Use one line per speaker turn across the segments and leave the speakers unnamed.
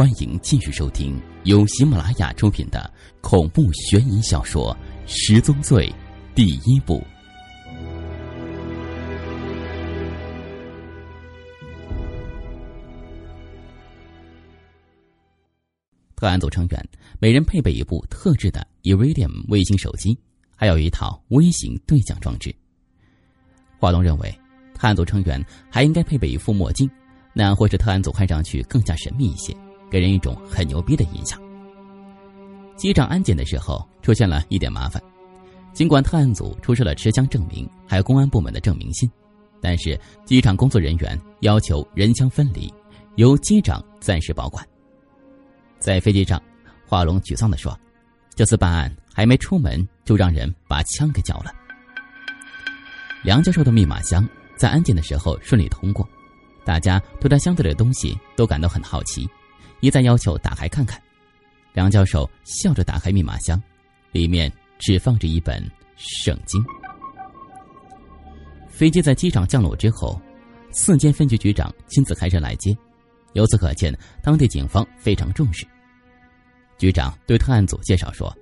欢迎继续收听由喜马拉雅出品的恐怖悬疑小说《十宗罪》第一部。特案组成员每人配备一部特制的 Iridium 卫星手机，还有一套微型对讲装置。华东认为，特案组成员还应该配备一副墨镜。那样，或是特案组看上去更加神秘一些，给人一种很牛逼的印象。机长安检的时候出现了一点麻烦，尽管特案组出示了持枪证明，还有公安部门的证明信，但是机场工作人员要求人枪分离，由机长暂时保管。在飞机上，华龙沮丧地说：“这次办案还没出门，就让人把枪给缴了。”梁教授的密码箱在安检的时候顺利通过。大家对他箱子里的东西都感到很好奇，一再要求打开看看。梁教授笑着打开密码箱，里面只放着一本圣经。飞机在机场降落之后，四间分局局长亲自开车来接，由此可见，当地警方非常重视。局长对特案组介绍说：“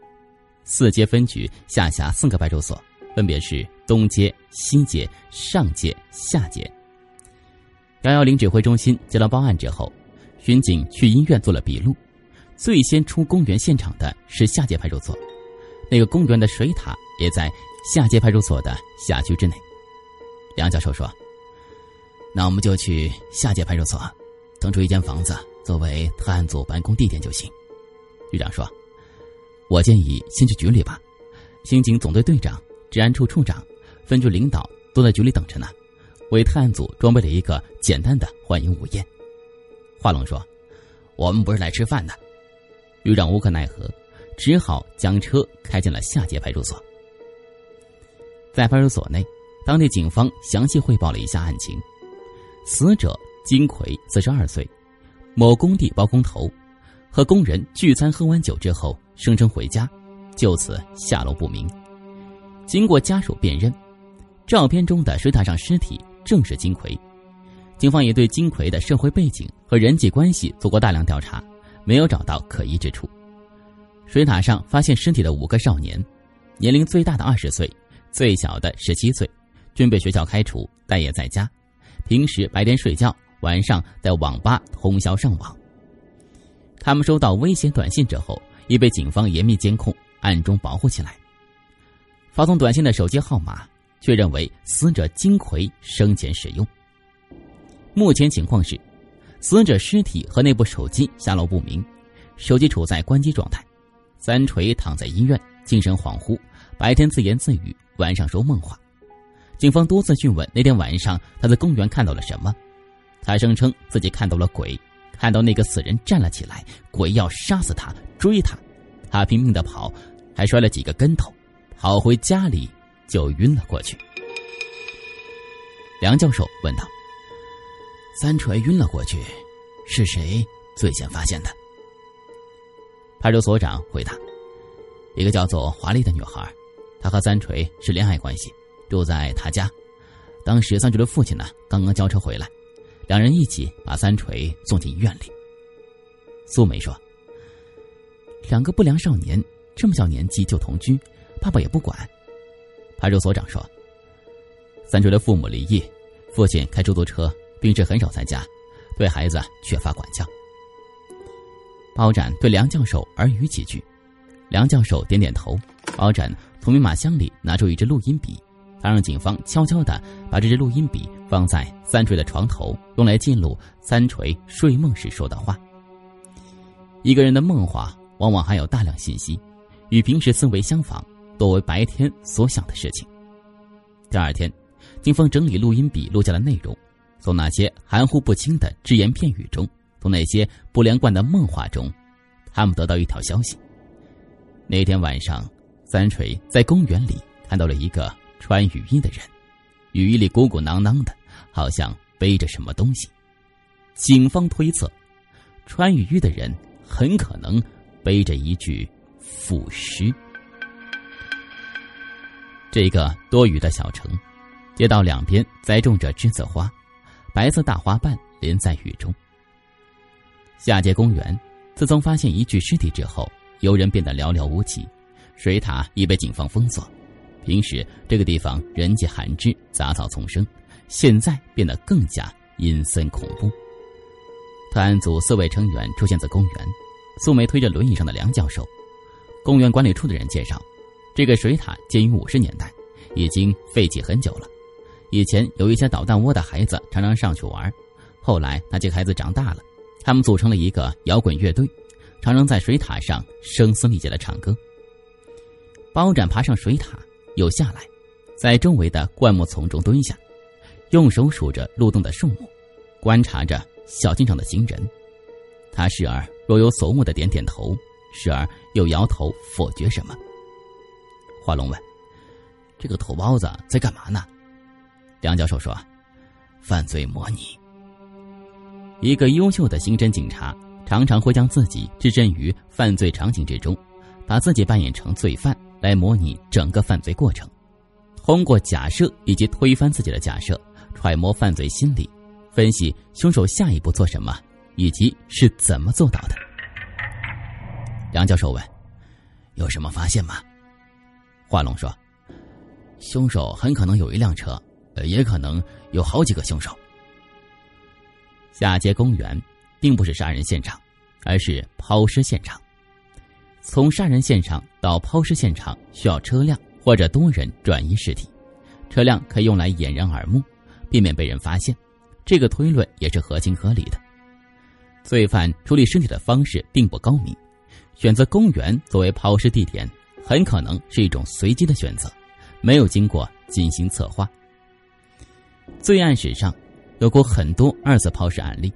四街分局下辖四个派出所，分别是东街、西街、上街、下街。”幺幺零指挥中心接到报案之后，巡警去医院做了笔录。最先出公园现场的是下界派出所，那个公园的水塔也在下界派出所的辖区之内。梁教授说：“那我们就去下界派出所，腾出一间房子作为特案组办公地点就行。”局长说：“我建议先去局里吧，刑警总队队长、治安处处长、分局领导都在局里等着呢。”为特案组装备了一个简单的欢迎午宴。华龙说：“我们不是来吃饭的。”局长无可奈何，只好将车开进了下街派出所。在派出所内，当地警方详细汇报了一下案情：死者金奎，四十二岁，某工地包工头，和工人聚餐喝完酒之后，声称回家，就此下落不明。经过家属辨认，照片中的水塔上尸体。正是金奎，警方也对金奎的社会背景和人际关系做过大量调查，没有找到可疑之处。水塔上发现尸体的五个少年，年龄最大的二十岁，最小的十七岁，均被学校开除，待业在家，平时白天睡觉，晚上在网吧通宵上网。他们收到威胁短信之后，已被警方严密监控，暗中保护起来。发送短信的手机号码。确认为死者金奎生前使用。目前情况是，死者尸体和那部手机下落不明，手机处在关机状态。三锤躺在医院，精神恍惚，白天自言自语，晚上说梦话。警方多次讯问那天晚上他在公园看到了什么，他声称自己看到了鬼，看到那个死人站了起来，鬼要杀死他，追他，他拼命的跑，还摔了几个跟头，跑回家里。就晕了过去。梁教授问道：“三锤晕了过去，是谁最先发现的？”派出所长回答：“一个叫做华丽的女孩，她和三锤是恋爱关系，住在他家。当时三锤的父亲呢刚刚交车回来，两人一起把三锤送进医院里。”苏梅说：“两个不良少年这么小年纪就同居，爸爸也不管。”派出所长说：“三锤的父母离异，父亲开出租车，平时很少在家，对孩子缺乏管教。”包斩对梁教授耳语几句，梁教授点点头。包斩从密码箱里拿出一支录音笔，他让警方悄悄的把这支录音笔放在三锤的床头，用来记录三锤睡梦时说的话。一个人的梦话往往含有大量信息，与平时思维相仿。多为白天所想的事情。第二天，警方整理录音笔录下的内容，从那些含糊不清的只言片语中，从那些不连贯的梦话中，他们得到一条消息：那天晚上，三锤在公园里看到了一个穿雨衣的人，雨衣里鼓鼓囊囊的，好像背着什么东西。警方推测，穿雨衣的人很可能背着一具腐尸。这个多雨的小城，街道两边栽种着栀子花，白色大花瓣淋在雨中。下街公园自从发现一具尸体之后，游人变得寥寥无几，水塔已被警方封锁。平时这个地方人迹罕至，杂草丛生，现在变得更加阴森恐怖。特案组四位成员出现在公园，素梅推着轮椅上的梁教授。公园管理处的人介绍，这个水塔建于五十年代，已经废弃很久了。以前有一些捣蛋窝的孩子常常上去玩，后来那些孩子长大了，他们组成了一个摇滚乐队，常常在水塔上声嘶力竭的唱歌。包斩爬上水塔，又下来，在周围的灌木丛中蹲下，用手数着路灯的树木，观察着小径上的行人。他时而若有所悟的点点头，时而又摇头否决什么。华龙问：“这个土包子在干嘛呢？”梁教授说：“犯罪模拟。一个优秀的刑侦警察常常会将自己置身于犯罪场景之中，把自己扮演成罪犯来模拟整个犯罪过程，通过假设以及推翻自己的假设，揣摩犯罪心理，分析凶手下一步做什么以及是怎么做到的。”梁教授问：“有什么发现吗？”华龙说：“凶手很可能有一辆车。”也可能有好几个凶手。下街公园并不是杀人现场，而是抛尸现场。从杀人现场到抛尸现场需要车辆或者多人转移尸体，车辆可以用来掩人耳目，避免被人发现。这个推论也是合情合理的。罪犯处理尸体的方式并不高明，选择公园作为抛尸地点，很可能是一种随机的选择，没有经过精心策划。罪案史上，有过很多二次抛尸案例。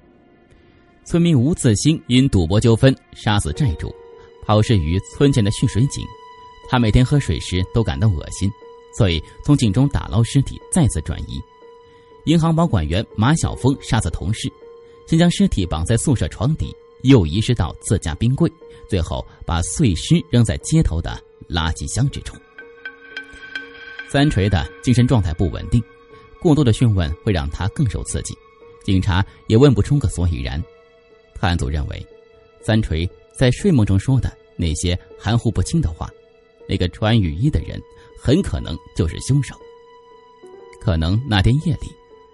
村民吴自兴因赌博纠纷杀死债主，抛尸于村前的蓄水井。他每天喝水时都感到恶心，所以从井中打捞尸体，再次转移。银行保管员马晓峰杀死同事，先将尸体绑在宿舍床底，又遗失到自家冰柜，最后把碎尸扔在街头的垃圾箱之中。三锤的精神状态不稳定。过多的讯问会让他更受刺激，警察也问不出个所以然。探案组认为，三锤在睡梦中说的那些含糊不清的话，那个穿雨衣的人很可能就是凶手。可能那天夜里，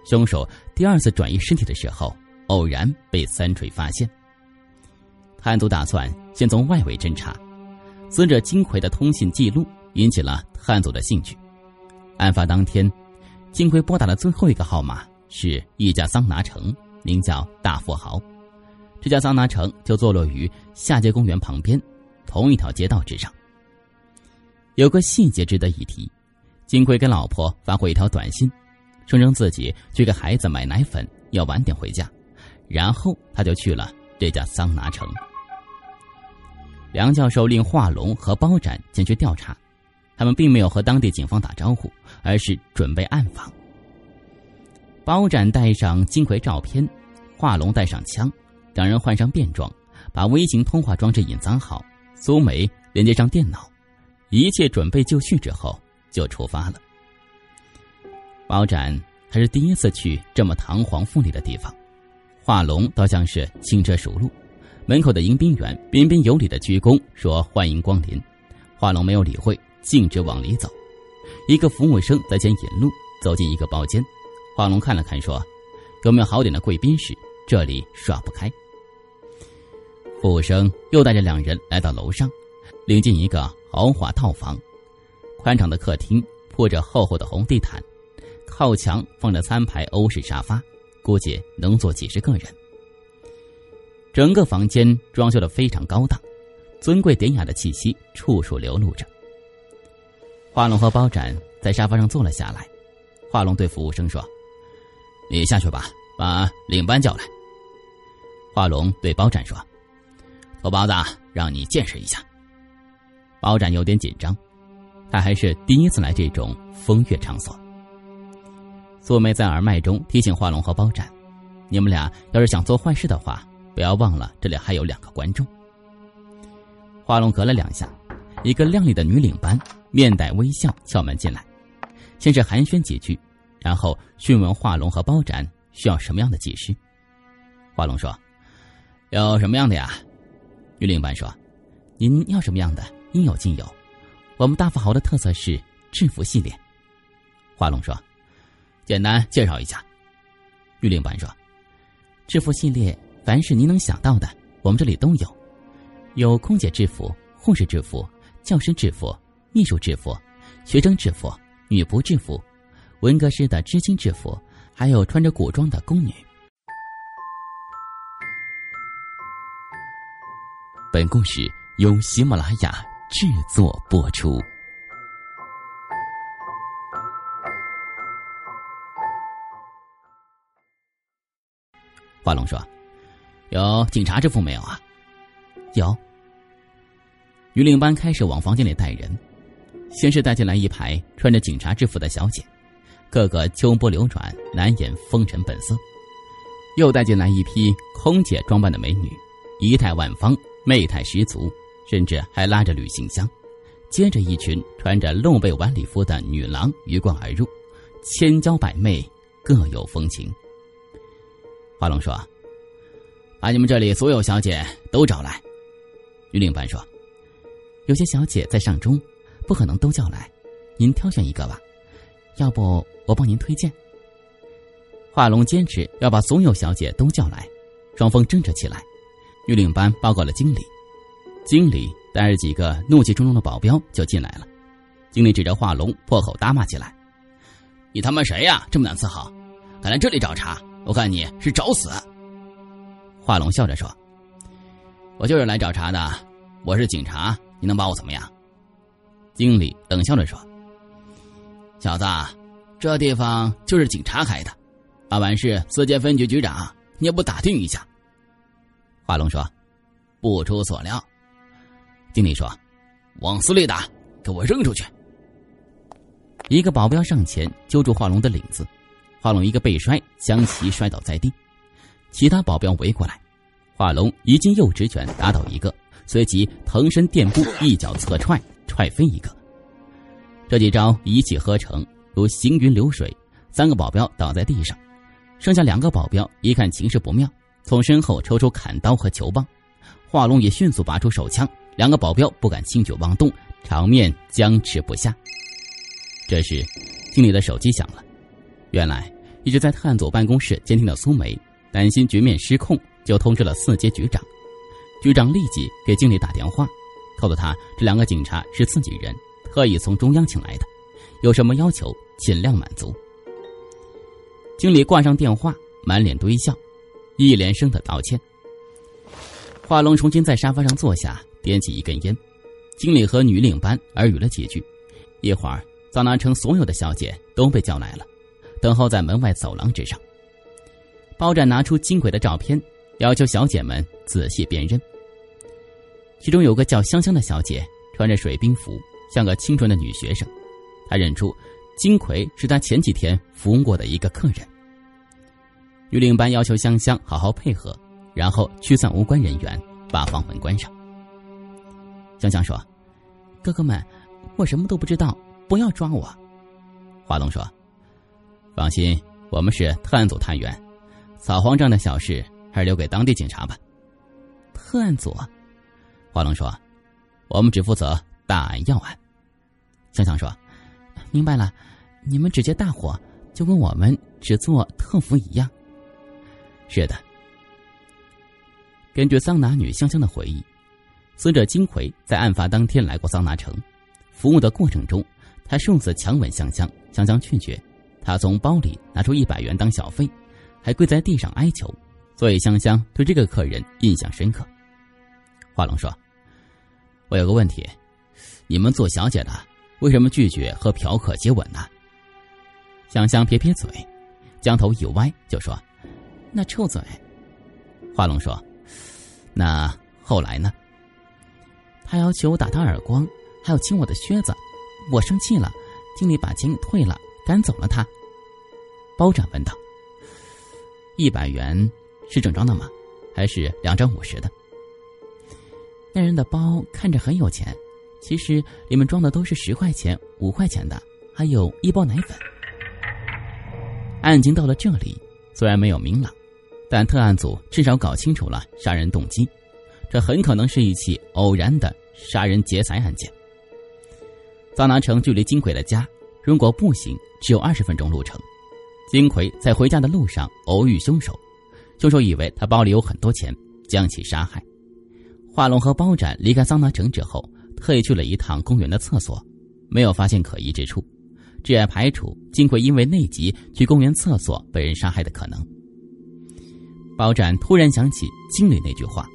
凶手第二次转移尸体的时候，偶然被三锤发现。探案组打算先从外围侦查，死者金奎的通信记录引起了探案组的兴趣。案发当天。金奎拨打的最后一个号码是一家桑拿城，名叫大富豪。这家桑拿城就坐落于下街公园旁边，同一条街道之上。有个细节值得一提：金奎给老婆发过一条短信，声称自己去给孩子买奶粉，要晚点回家。然后他就去了这家桑拿城。梁教授令华龙和包斩前去调查。他们并没有和当地警方打招呼，而是准备暗访。包斩带上金奎照片，华龙带上枪，两人换上便装，把微型通话装置隐藏好。苏梅连接上电脑，一切准备就绪之后，就出发了。包斩还是第一次去这么堂皇富丽的地方，华龙倒像是轻车熟路。门口的迎宾员彬彬有礼的鞠躬说：“欢迎光临。”华龙没有理会。径直往里走，一个服务生在前引路，走进一个包间。华龙看了看，说：“有没有好点的贵宾室？这里耍不开。”服务生又带着两人来到楼上，领进一个豪华套房。宽敞的客厅铺着厚厚的红地毯，靠墙放着三排欧式沙发，估计能坐几十个人。整个房间装修的非常高档，尊贵典雅的气息处处流露着。华龙和包斩在沙发上坐了下来，华龙对服务生说：“你下去吧，把领班叫来。”华龙对包斩说：“土包子，让你见识一下。”包斩有点紧张，他还是第一次来这种风月场所。素梅在耳麦中提醒华龙和包斩：“你们俩要是想做坏事的话，不要忘了这里还有两个观众。”华龙隔了两下，一个靓丽的女领班。面带微笑敲门进来，先是寒暄几句，然后询问华龙和包斩需要什么样的技师。华龙说：“有什么样的呀？”于领班说：“您要什么样的，应有尽有。我们大富豪的特色是制服系列。”华龙说：“简单介绍一下。”于领班说：“制服系列，凡是您能想到的，我们这里都有，有空姐制服、护士制服、教师制服、秘书制服、学生制服、女仆制服、文革式的知青制服，还有穿着古装的宫女。”本故事由喜马拉雅制作播出。华龙说：“有警察制服没有啊？”有。于领班开始往房间里带人，先是带进来一排穿着警察制服的小姐，个个秋波流转，难掩风尘本色；又带进来一批空姐装扮的美女，仪态万方。媚态十足，甚至还拉着旅行箱。接着，一群穿着露背晚礼服的女郎鱼贯而入，千娇百媚，各有风情。华龙说：“把你们这里所有小姐都找来。”于领班说：“有些小姐在上中，不可能都叫来，您挑选一个吧。要不我帮您推荐。”华龙坚持要把所有小姐都叫来，双方争执起来。于领班报告了经理，经理带着几个怒气冲冲的保镖就进来了。经理指着华龙破口大骂起来：“你他妈谁呀？这么难伺候，敢来这里找茬？我看你是找死！”华龙笑着说：“我就是来找茬的，我是警察，你能把我怎么样？”经理冷笑着说：“小子，这地方就是警察开的，阿完是四街分局局长，你也不打听一下？”华龙说：“不出所料。”经理说：“往死里打，给我扔出去！”一个保镖上前揪住华龙的领子，华龙一个背摔，将其摔倒在地。其他保镖围过来，华龙一记右直拳打倒一个，随即腾身垫步，一脚侧踹，踹飞一个。这几招一气呵成，如行云流水。三个保镖倒在地上，剩下两个保镖一看情势不妙。从身后抽出砍刀和球棒，华龙也迅速拔出手枪，两个保镖不敢轻举妄动，场面僵持不下。这时，经理的手机响了，原来一直在特案组办公室监听的苏梅担心局面失控，就通知了四阶局长。局长立即给经理打电话，告诉他这两个警察是自己人，特意从中央请来的，有什么要求尽量满足。经理挂上电话，满脸堆笑。一连声的道歉。华龙重新在沙发上坐下，点起一根烟。经理和女领班耳语了几句，一会儿，桑拿城所有的小姐都被叫来了，等候在门外走廊之上。包展拿出金鬼的照片，要求小姐们仔细辨认。其中有个叫香香的小姐，穿着水兵服，像个清纯的女学生。她认出金奎是她前几天服务过的一个客人。女领班要求香香好好配合，然后驱散无关人员，把房门关上。香香说：“哥哥们，我什么都不知道，不要抓我。”华龙说：“放心，我们是特案组探员，扫黄这样的小事还是留给当地警察吧。”特案组，华龙说：“我们只负责大案要案。”香香说：“明白了，你们只接大活，就跟我们只做特服一样。”是的，根据桑拿女香香的回忆，死者金奎在案发当天来过桑拿城，服务的过程中，他数次强吻香香，香香拒绝，他从包里拿出一百元当小费，还跪在地上哀求，所以香香对这个客人印象深刻。华龙说：“我有个问题，你们做小姐的为什么拒绝和嫖客接吻呢？”香香撇撇嘴，将头一歪，就说。那臭嘴，华龙说：“那后来呢？”他要求打他耳光，还要亲我的靴子，我生气了，经理把钱退了，赶走了他。包斩问道：“一百元是整张的吗？还是两张五十的？”那人的包看着很有钱，其实里面装的都是十块钱、五块钱的，还有一包奶粉。案情到了这里，虽然没有明朗。但特案组至少搞清楚了杀人动机，这很可能是一起偶然的杀人劫财案件。桑拿城距离金奎的家，如果步行只有二十分钟路程。金奎在回家的路上偶遇凶手，凶手以为他包里有很多钱，将其杀害。华龙和包斩离开桑拿城之后，特意去了一趟公园的厕所，没有发现可疑之处，这也排除金奎因为内急去公园厕所被人杀害的可能。包斩突然想起经理那句话：“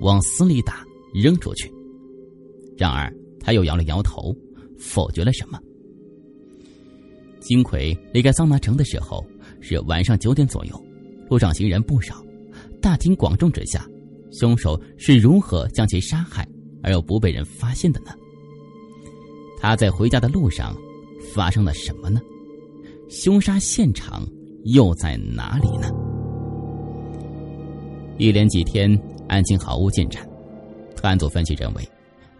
往死里打，扔出去。”然而他又摇了摇头，否决了什么。金奎离开桑拿城的时候是晚上九点左右，路上行人不少，大庭广众之下，凶手是如何将其杀害而又不被人发现的呢？他在回家的路上发生了什么呢？凶杀现场又在哪里呢？一连几天，案情毫无进展。特案组分析认为，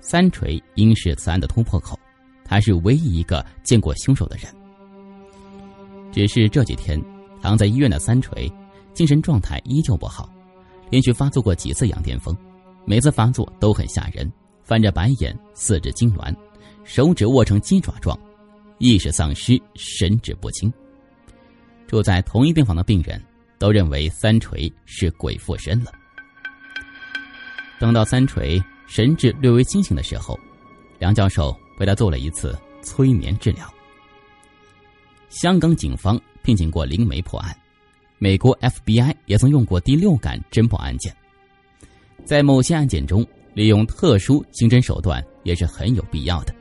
三锤应是此案的突破口，他是唯一一个见过凶手的人。只是这几天躺在医院的三锤，精神状态依旧不好，连续发作过几次羊癫疯，每次发作都很吓人，翻着白眼，四肢痉挛，手指握成鸡爪状，意识丧失，神志不清。住在同一病房的病人都认为三锤是鬼附身了。等到三锤神志略微清醒的时候，梁教授为他做了一次催眠治疗。香港警方聘请过灵媒破案，美国 FBI 也曾用过第六感侦破案件。在某些案件中，利用特殊刑侦手段也是很有必要的。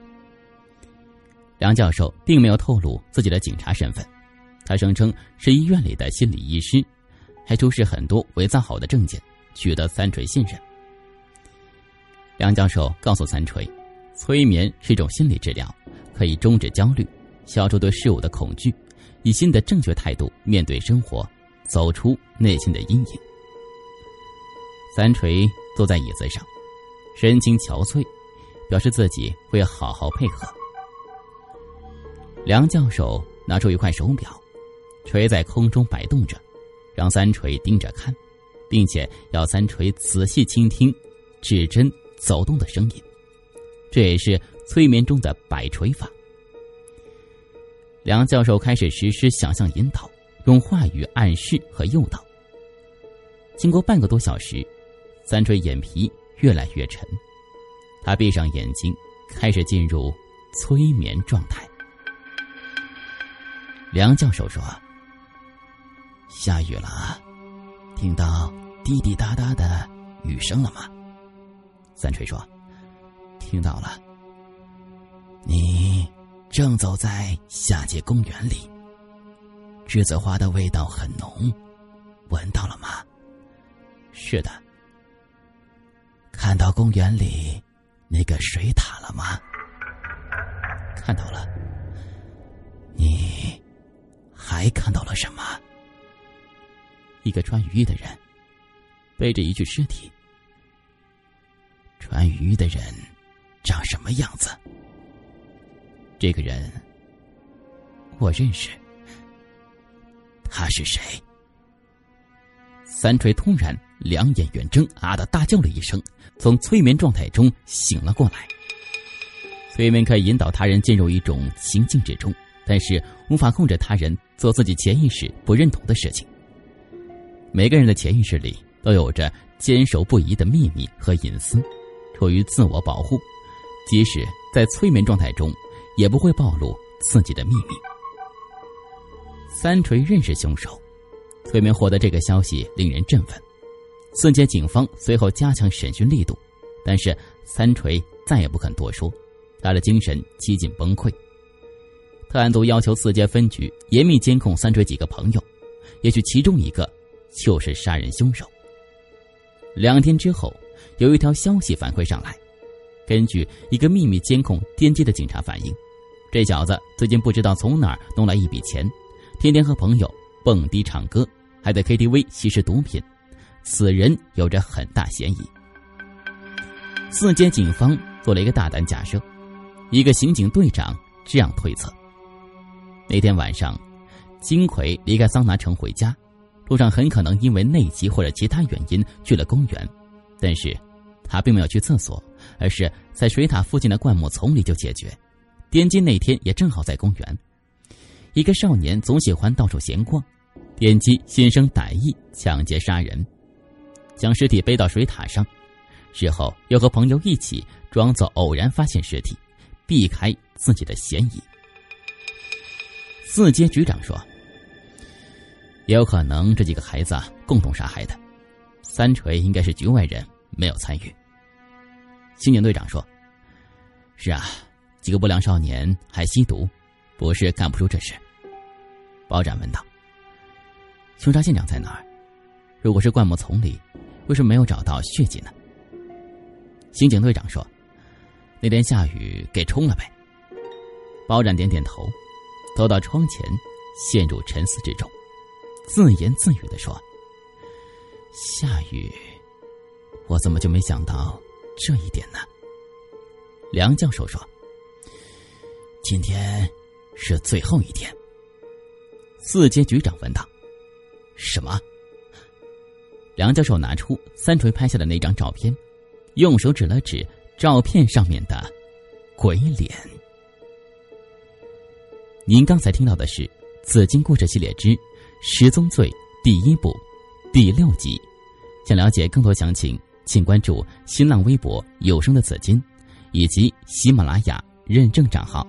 梁教授并没有透露自己的警察身份，他声称是医院里的心理医师，还出示很多伪造好的证件，取得三锤信任。梁教授告诉三锤，催眠是一种心理治疗，可以终止焦虑。消除对事物的恐惧，以新的正确态度面对生活，走出内心的阴影。三锤坐在椅子上，神情憔悴，表示自己会好好配合。梁教授拿出一块手表，锤在空中摆动着，让三锤盯着看，并且要三锤仔细倾听指针走动的声音。这也是催眠中的摆锤法。梁教授开始实施想象引导，用话语暗示和诱导。经过半个多小时，三锤眼皮越来越沉，他闭上眼睛，开始进入催眠状态。梁教授说：“下雨了，听到滴滴答答的雨声了吗？”三锤说：“听到了。”你。正走在下界公园里，栀子花的味道很浓，闻到了吗？是的。看到公园里那个水塔了吗？看到了。你还看到了什么？一个穿雨衣的人背着一具尸体。穿雨衣的人长什么样子？这个人，我认识。他是谁？三锤突然两眼圆睁，啊的大叫了一声，从催眠状态中醒了过来。催眠可以引导他人进入一种情境之中，但是无法控制他人做自己潜意识不认同的事情。每个人的潜意识里都有着坚守不移的秘密和隐私，出于自我保护，即使在催眠状态中。也不会暴露自己的秘密。三锤认识凶手，催眠获得这个消息令人振奋。四街警方随后加强审讯力度，但是三锤再也不肯多说，他的精神几近崩溃。特案组要求四街分局严密监控三锤几个朋友，也许其中一个就是杀人凶手。两天之后，有一条消息反馈上来，根据一个秘密监控电机的警察反映。这小子最近不知道从哪儿弄来一笔钱，天天和朋友蹦迪唱歌，还在 KTV 吸食毒品。此人有着很大嫌疑。四街警方做了一个大胆假设，一个刑警队长这样推测：那天晚上，金奎离开桑拿城回家，路上很可能因为内急或者其他原因去了公园，但是他并没有去厕所，而是在水塔附近的灌木丛里就解决。滇金那天也正好在公园。一个少年总喜欢到处闲逛，点击心生歹意，抢劫杀人，将尸体背到水塔上，事后又和朋友一起装作偶然发现尸体，避开自己的嫌疑。四街局长说：“也有可能这几个孩子共同杀害的，三锤应该是局外人，没有参与。”刑警队长说：“是啊，几个不良少年还吸毒，不是干不出这事。”包斩问道：“凶杀现场在哪儿？如果是灌木丛里，为什么没有找到血迹呢？”刑警队长说：“那天下雨给冲了呗。”包斩点点头。走到窗前，陷入沉思之中，自言自语的说：“下雨，我怎么就没想到这一点呢？”梁教授说：“今天是最后一天。”四阶局长问道：“什么？”梁教授拿出三锤拍下的那张照片，用手指了指照片上面的鬼脸。您刚才听到的是《紫金故事系列之十宗罪》第一部第六集。想了解更多详情，请关注新浪微博“有声的紫金”以及喜马拉雅认证账号。